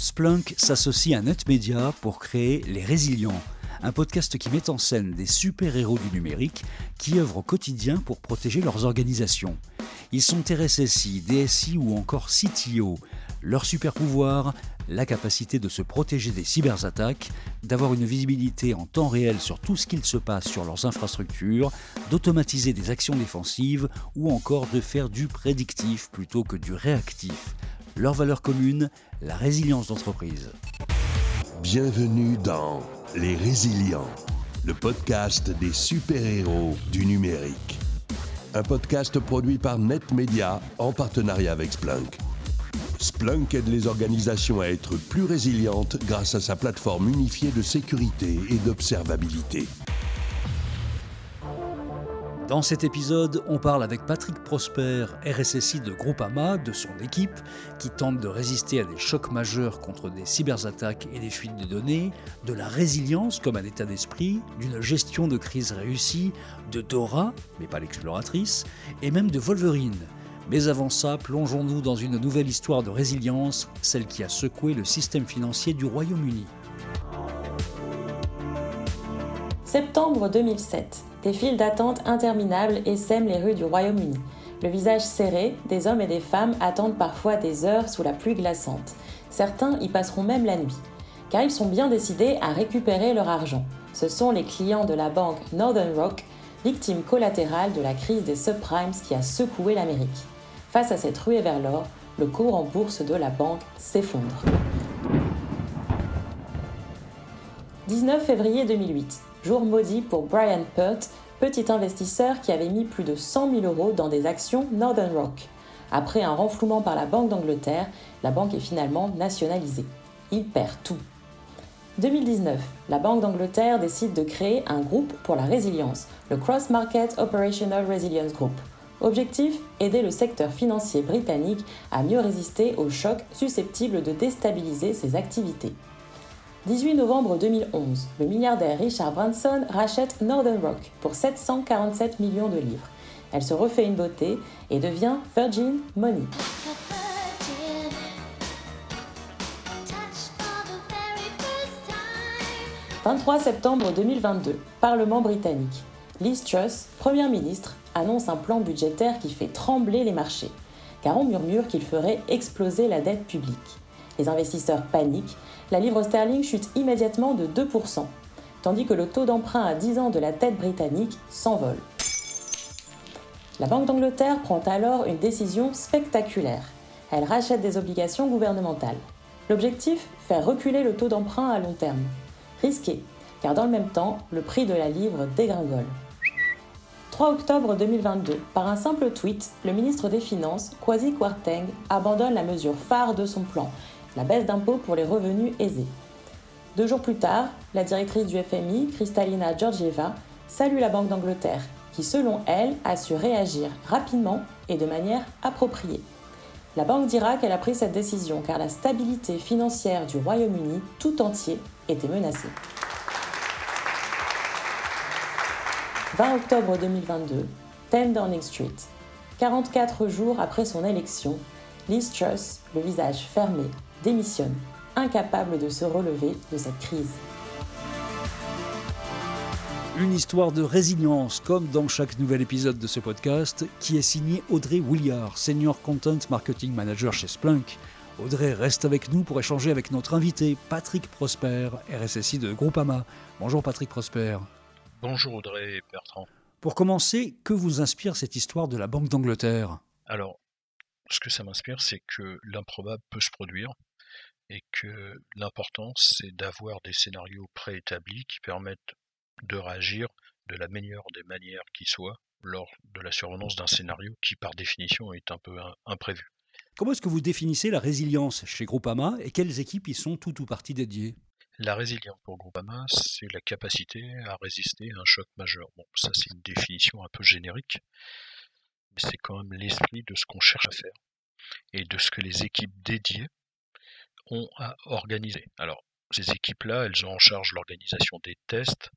Splunk s'associe à NetMedia pour créer Les Résilients, un podcast qui met en scène des super-héros du numérique qui œuvrent au quotidien pour protéger leurs organisations. Ils sont RSSI, DSI ou encore CTO. Leur super pouvoir, la capacité de se protéger des cyberattaques, d'avoir une visibilité en temps réel sur tout ce qu'il se passe sur leurs infrastructures, d'automatiser des actions défensives ou encore de faire du prédictif plutôt que du réactif. Leur valeur commune, la résilience d'entreprise. Bienvenue dans Les Résilients, le podcast des super-héros du numérique. Un podcast produit par NetMedia en partenariat avec Splunk. Splunk aide les organisations à être plus résilientes grâce à sa plateforme unifiée de sécurité et d'observabilité. Dans cet épisode, on parle avec Patrick Prosper, RSSI de Groupama, de son équipe, qui tente de résister à des chocs majeurs contre des cyberattaques et des fuites de données, de la résilience comme un état d'esprit, d'une gestion de crise réussie, de Dora, mais pas l'exploratrice, et même de Wolverine. Mais avant ça, plongeons-nous dans une nouvelle histoire de résilience, celle qui a secoué le système financier du Royaume-Uni. Septembre 2007. Des files d'attente interminables essaiment les rues du Royaume-Uni. Le visage serré, des hommes et des femmes attendent parfois des heures sous la pluie glaçante. Certains y passeront même la nuit, car ils sont bien décidés à récupérer leur argent. Ce sont les clients de la banque Northern Rock, victimes collatérales de la crise des subprimes qui a secoué l'Amérique. Face à cette ruée vers l'or, le cours en bourse de la banque s'effondre. 19 février 2008 jour maudit pour Brian Pert, petit investisseur qui avait mis plus de 100 000 euros dans des actions Northern Rock. Après un renflouement par la Banque d'Angleterre, la banque est finalement nationalisée. Il perd tout. 2019, la Banque d'Angleterre décide de créer un groupe pour la résilience, le Cross Market Operational Resilience Group. Objectif Aider le secteur financier britannique à mieux résister aux chocs susceptibles de déstabiliser ses activités. 18 novembre 2011, le milliardaire Richard Branson rachète Northern Rock pour 747 millions de livres. Elle se refait une beauté et devient Virgin Money. « 23 septembre 2022, Parlement britannique. Liz Truss, Première ministre, annonce un plan budgétaire qui fait trembler les marchés, car on murmure qu'il ferait exploser la dette publique. Les investisseurs paniquent la livre sterling chute immédiatement de 2%, tandis que le taux d'emprunt à 10 ans de la tête britannique s'envole. La Banque d'Angleterre prend alors une décision spectaculaire. Elle rachète des obligations gouvernementales. L'objectif Faire reculer le taux d'emprunt à long terme. Risqué, car dans le même temps, le prix de la livre dégringole. 3 octobre 2022, par un simple tweet, le ministre des Finances, Kwasi Kwarteng, abandonne la mesure phare de son plan, la baisse d'impôts pour les revenus aisés. Deux jours plus tard, la directrice du FMI, Kristalina Georgieva, salue la Banque d'Angleterre, qui selon elle a su réagir rapidement et de manière appropriée. La banque dira qu'elle a pris cette décision car la stabilité financière du Royaume-Uni tout entier était menacée. 20 octobre 2022, 10 Downing Street. 44 jours après son élection, Liz Truss, le visage fermé, démissionne, incapable de se relever de cette crise. Une histoire de résilience, comme dans chaque nouvel épisode de ce podcast, qui est signé Audrey Williard, Senior Content Marketing Manager chez Splunk. Audrey reste avec nous pour échanger avec notre invité, Patrick Prosper, RSSI de Groupama. Bonjour Patrick Prosper. Bonjour Audrey Bertrand. Pour commencer, que vous inspire cette histoire de la Banque d'Angleterre? Alors, ce que ça m'inspire, c'est que l'improbable peut se produire et que l'important, c'est d'avoir des scénarios préétablis qui permettent de réagir de la meilleure des manières qui soit lors de la survenance d'un scénario qui, par définition, est un peu imprévu. Comment est-ce que vous définissez la résilience chez Groupama et quelles équipes y sont toutes ou parties dédiées? La résilience pour Groupama, c'est la capacité à résister à un choc majeur. Bon, ça c'est une définition un peu générique, mais c'est quand même l'esprit de ce qu'on cherche à faire et de ce que les équipes dédiées ont à organiser. Alors, ces équipes-là, elles ont en charge l'organisation des tests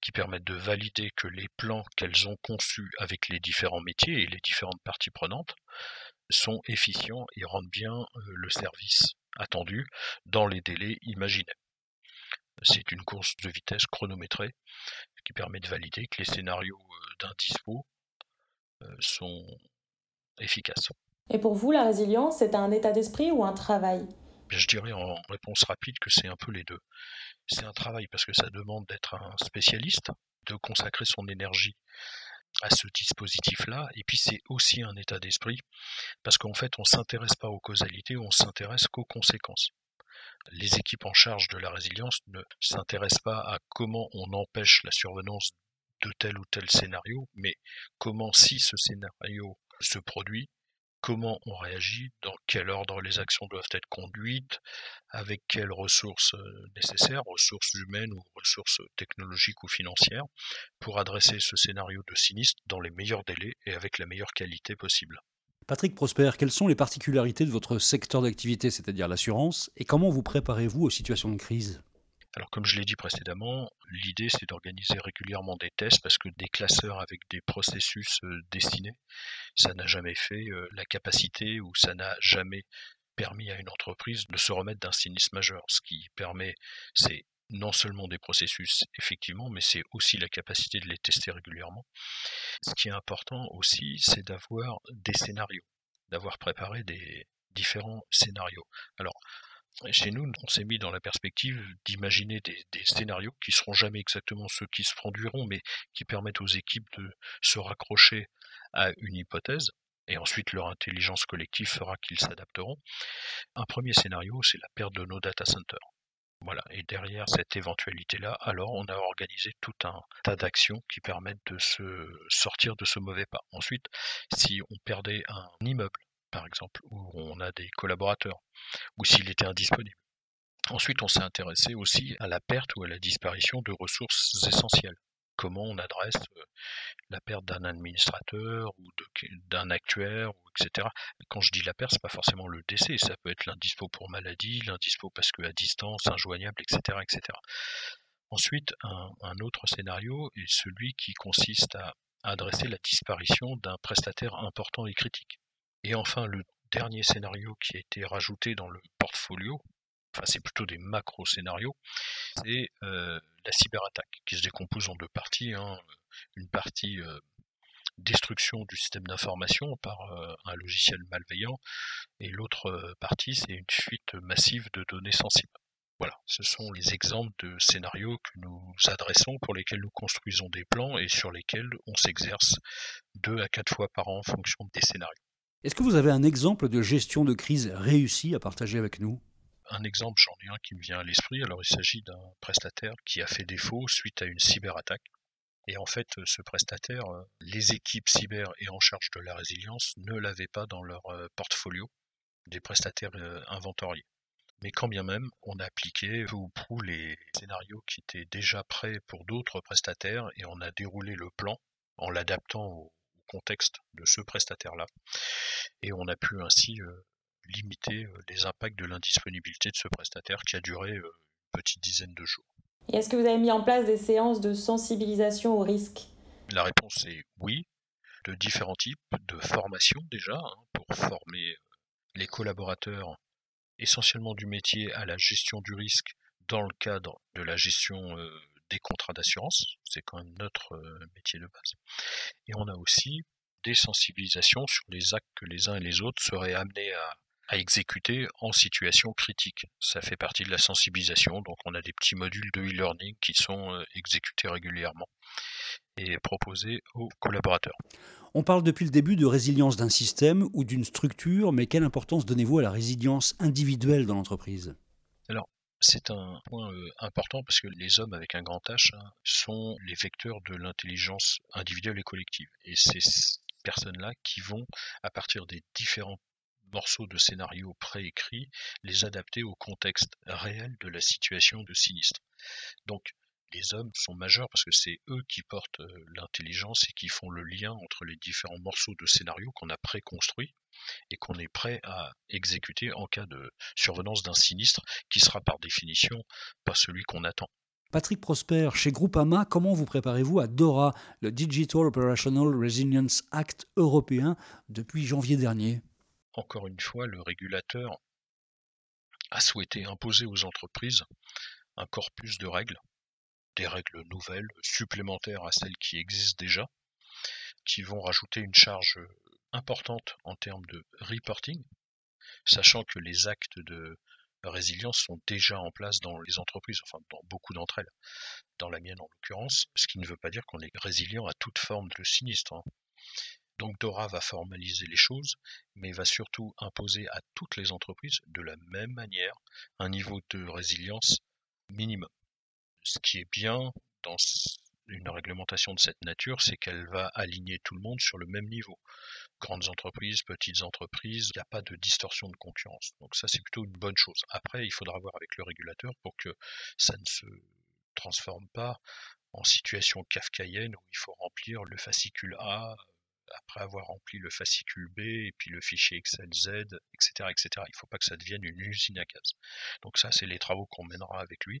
qui permettent de valider que les plans qu'elles ont conçus avec les différents métiers et les différentes parties prenantes sont efficients et rendent bien le service attendu dans les délais imaginés. C'est une course de vitesse chronométrée qui permet de valider que les scénarios d'un dispo sont efficaces. Et pour vous, la résilience, c'est un état d'esprit ou un travail? Je dirais en réponse rapide que c'est un peu les deux. C'est un travail parce que ça demande d'être un spécialiste, de consacrer son énergie à ce dispositif-là. Et puis c'est aussi un état d'esprit, parce qu'en fait, on ne s'intéresse pas aux causalités, on s'intéresse qu'aux conséquences. Les équipes en charge de la résilience ne s'intéressent pas à comment on empêche la survenance de tel ou tel scénario, mais comment si ce scénario se produit, comment on réagit, dans quel ordre les actions doivent être conduites, avec quelles ressources euh, nécessaires, ressources humaines ou ressources technologiques ou financières, pour adresser ce scénario de sinistre dans les meilleurs délais et avec la meilleure qualité possible. Patrick Prosper, quelles sont les particularités de votre secteur d'activité, c'est-à-dire l'assurance, et comment vous préparez-vous aux situations de crise? Alors comme je l'ai dit précédemment, l'idée c'est d'organiser régulièrement des tests parce que des classeurs avec des processus euh, dessinés, ça n'a jamais fait euh, la capacité ou ça n'a jamais permis à une entreprise de se remettre d'un sinistre majeur. Ce qui permet, c'est non seulement des processus, effectivement, mais c'est aussi la capacité de les tester régulièrement. Ce qui est important aussi, c'est d'avoir des scénarios, d'avoir préparé des différents scénarios. Alors, chez nous, on s'est mis dans la perspective d'imaginer des, scénarios qui seront jamais exactement ceux qui se produiront, mais qui permettent aux équipes de se raccrocher à une hypothèse, et ensuite leur intelligence collective fera qu'ils s'adapteront. Un premier scénario, c'est la perte de nos data centers. Voilà, et derrière cette éventualité-là, alors on a organisé tout un tas d'actions qui permettent de se sortir de ce mauvais pas. Ensuite, si on perdait un immeuble, par exemple, où on a des collaborateurs, ou s'il était indisponible. Ensuite, on s'est intéressé aussi à la perte ou à la disparition de ressources essentielles. Comment on adresse euh, la perte d'un administrateur ou d'un actuaire, etc. Quand je dis la perte, c'est pas forcément le décès, ça peut être l'indispo pour maladie, l'indispo parce que à distance, injoignable, etc., etc. Ensuite, un autre scénario est celui qui consiste à adresser la disparition d'un prestataire important et critique. Et enfin, le dernier scénario qui a été rajouté dans le portfolio, enfin c'est plutôt des macro-scénarios, c'est euh, la cyberattaque, qui se décompose en deux parties. Hein. Une partie euh, destruction du système d'information par euh, un logiciel malveillant, et l'autre partie, c'est une fuite massive de données sensibles. Voilà, ce sont les exemples de scénarios que nous adressons, pour lesquels nous construisons des plans et sur lesquels on s'exerce deux à quatre fois par an en fonction des scénarios. Est-ce que vous avez un exemple de gestion de crise réussie à partager avec nous? Un exemple, j'en ai un qui me vient à l'esprit. Alors, il s'agit d'un prestataire qui a fait défaut suite à une cyberattaque. Et en fait, ce prestataire, euh, les équipes cyber et en charge de la résilience ne l'avaient pas dans leur euh, portfolio des prestataires euh, inventoriés. Mais quand bien même, on a appliqué peu ou prou les scénarios qui étaient déjà prêts pour d'autres prestataires et on a déroulé le plan en l'adaptant au, contexte de ce prestataire-là. Et on a pu ainsi euh, limiter euh, les impacts de l'indisponibilité de ce prestataire qui a duré euh, une petite dizaine de jours. Et est-ce que vous avez mis en place des séances de sensibilisation au risque La réponse est oui, de différents types, de formation déjà, hein, pour former les collaborateurs essentiellement du métier à la gestion du risque dans le cadre de la gestion des contrats d'assurance, c'est quand même notre euh, métier de base. Et on a aussi des sensibilisations sur les actes que les uns et les autres seraient amenés à, exécuter en situation critique. Ça fait partie de la sensibilisation, donc on a des petits modules de e-learning qui sont euh, exécutés régulièrement et proposés aux collaborateurs. On parle depuis le début de résilience d'un système ou d'une structure, mais quelle importance donnez-vous à la résilience individuelle dans l'entreprise? C'est un point important parce que les hommes avec un grand H hein, sont les vecteurs de l'intelligence individuelle et collective. Et ces personnes-là qui vont, à partir des différents morceaux de scénarios préécrits, les adapter au contexte réel de la situation de sinistre. Donc, les hommes sont majeurs parce que c'est eux qui portent l'intelligence et qui font le lien entre les différents morceaux de scénario qu'on a préconstruits et qu'on est prêt à exécuter en cas de survenance d'un sinistre qui sera par définition pas celui qu'on attend. Patrick Prosper, chez Groupama, comment vous préparez-vous à DORA, le Digital Operational Resilience Act européen, depuis janvier dernier? Encore une fois, le régulateur a souhaité imposer aux entreprises un corpus de règles, des règles nouvelles, supplémentaires à celles qui existent déjà, qui vont rajouter une charge importante en termes de reporting, sachant que les actes de résilience sont déjà en place dans les entreprises, enfin dans beaucoup d'entre elles, dans la mienne en l'occurrence, ce qui ne veut pas dire qu'on est résilient à toute forme de sinistre. Hein. Donc Dora va formaliser les choses, mais va surtout imposer à toutes les entreprises de la même manière un niveau de résilience minimum. Ce qui est bien dans une réglementation de cette nature, c'est qu'elle va aligner tout le monde sur le même niveau. Grandes entreprises, petites entreprises, il n'y a pas de distorsion de concurrence. Donc ça, c'est plutôt une bonne chose. Après, il faudra voir avec le régulateur pour que ça ne se transforme pas en situation kafkaïenne où il faut remplir le fascicule A après avoir rempli le fascicule B et puis le fichier Excel Z, etc., etc. Il ne faut pas que ça devienne une usine à gaz. Donc ça, c'est les travaux qu'on mènera avec lui.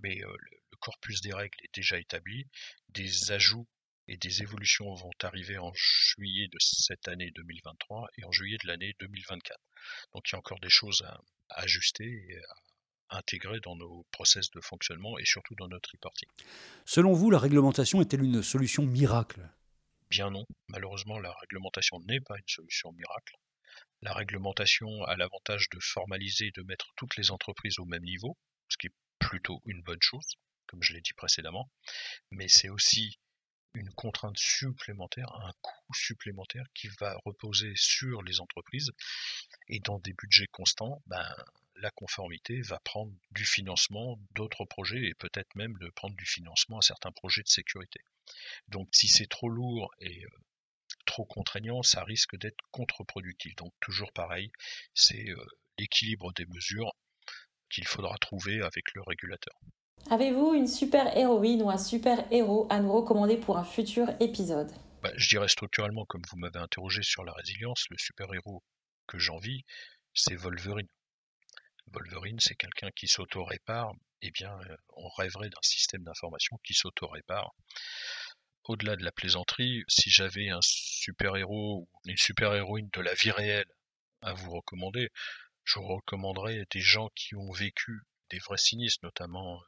Mais euh, le, corpus des règles est déjà établi. Des ajouts et des évolutions vont arriver en juillet de cette année 2023 et en juillet de l'année 2024. Donc il y a encore des choses à, ajuster et à intégrer dans nos process de fonctionnement et surtout dans notre reporting. Selon vous, la réglementation est-elle une solution miracle? Bien non, malheureusement la réglementation n'est pas une solution miracle. La réglementation a l'avantage de formaliser et de mettre toutes les entreprises au même niveau, ce qui est plutôt une bonne chose, comme je l'ai dit précédemment, mais c'est aussi une contrainte supplémentaire, un coût supplémentaire qui va reposer sur les entreprises. Et dans des budgets constants, ben, la conformité va prendre du financement d'autres projets et peut-être même de prendre du financement à certains projets de sécurité. Donc si c'est trop lourd et trop contraignant, ça risque d'être contre-productif. Donc toujours pareil, c'est l'équilibre des mesures qu'il faudra trouver avec le régulateur. Avez-vous une super héroïne ou un super héros à nous recommander pour un futur épisode? Bah, Je dirais structurellement, comme vous m'avez interrogé sur la résilience, le super héros que j'envie, c'est Wolverine. Wolverine, c'est quelqu'un qui s'auto-répare. Eh bien, on rêverait d'un système d'information qui s'auto-répare au-delà de la plaisanterie, si j'avais un super-héros ou une super-héroïne de la vie réelle à vous recommander, je recommanderais des gens qui ont vécu des vrais sinistres, notamment euh,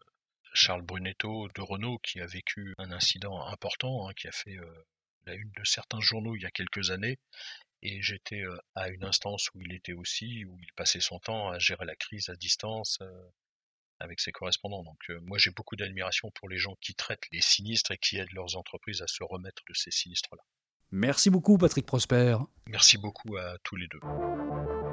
Charles Brunetto de Renault, qui a vécu un incident important, hein, qui a fait euh, la une de certains journaux il y a quelques années, et j'étais à une instance où il était aussi, où il passait son temps à gérer la crise à distance, avec ses correspondants. Donc moi j'ai beaucoup d'admiration pour les gens qui traitent les sinistres et qui aident leurs entreprises à se remettre de ces sinistres-là. Merci beaucoup Patrick Prosper. Merci beaucoup à tous les deux.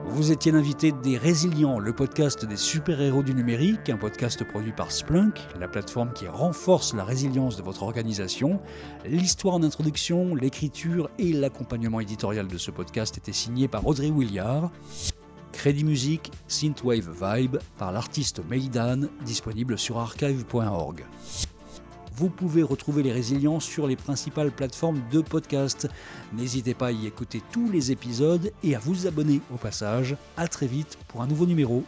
Vous étiez l'invité des Résilients, le podcast des super-héros du numérique, un podcast produit par Splunk, la plateforme qui renforce la résilience de votre organisation. L'histoire en introduction, l'écriture et l'accompagnement éditorial de ce podcast étaient signés par Audrey Williard. Crédit musique Synthwave Vibe par l'artiste Meidan, disponible sur archive.org. Vous pouvez retrouver les résilients sur les principales plateformes de podcast. N'hésitez pas à y écouter tous les épisodes et à vous abonner au passage. A très vite pour un nouveau numéro.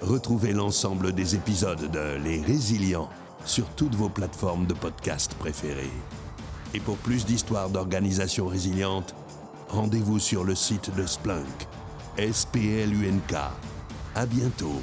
Retrouvez l'ensemble des épisodes de Les Résilients sur toutes vos plateformes de podcast préférées. Et pour plus d'histoires d'organisation résiliente, rendez-vous sur le site de Splunk SPLUNK. À bientôt.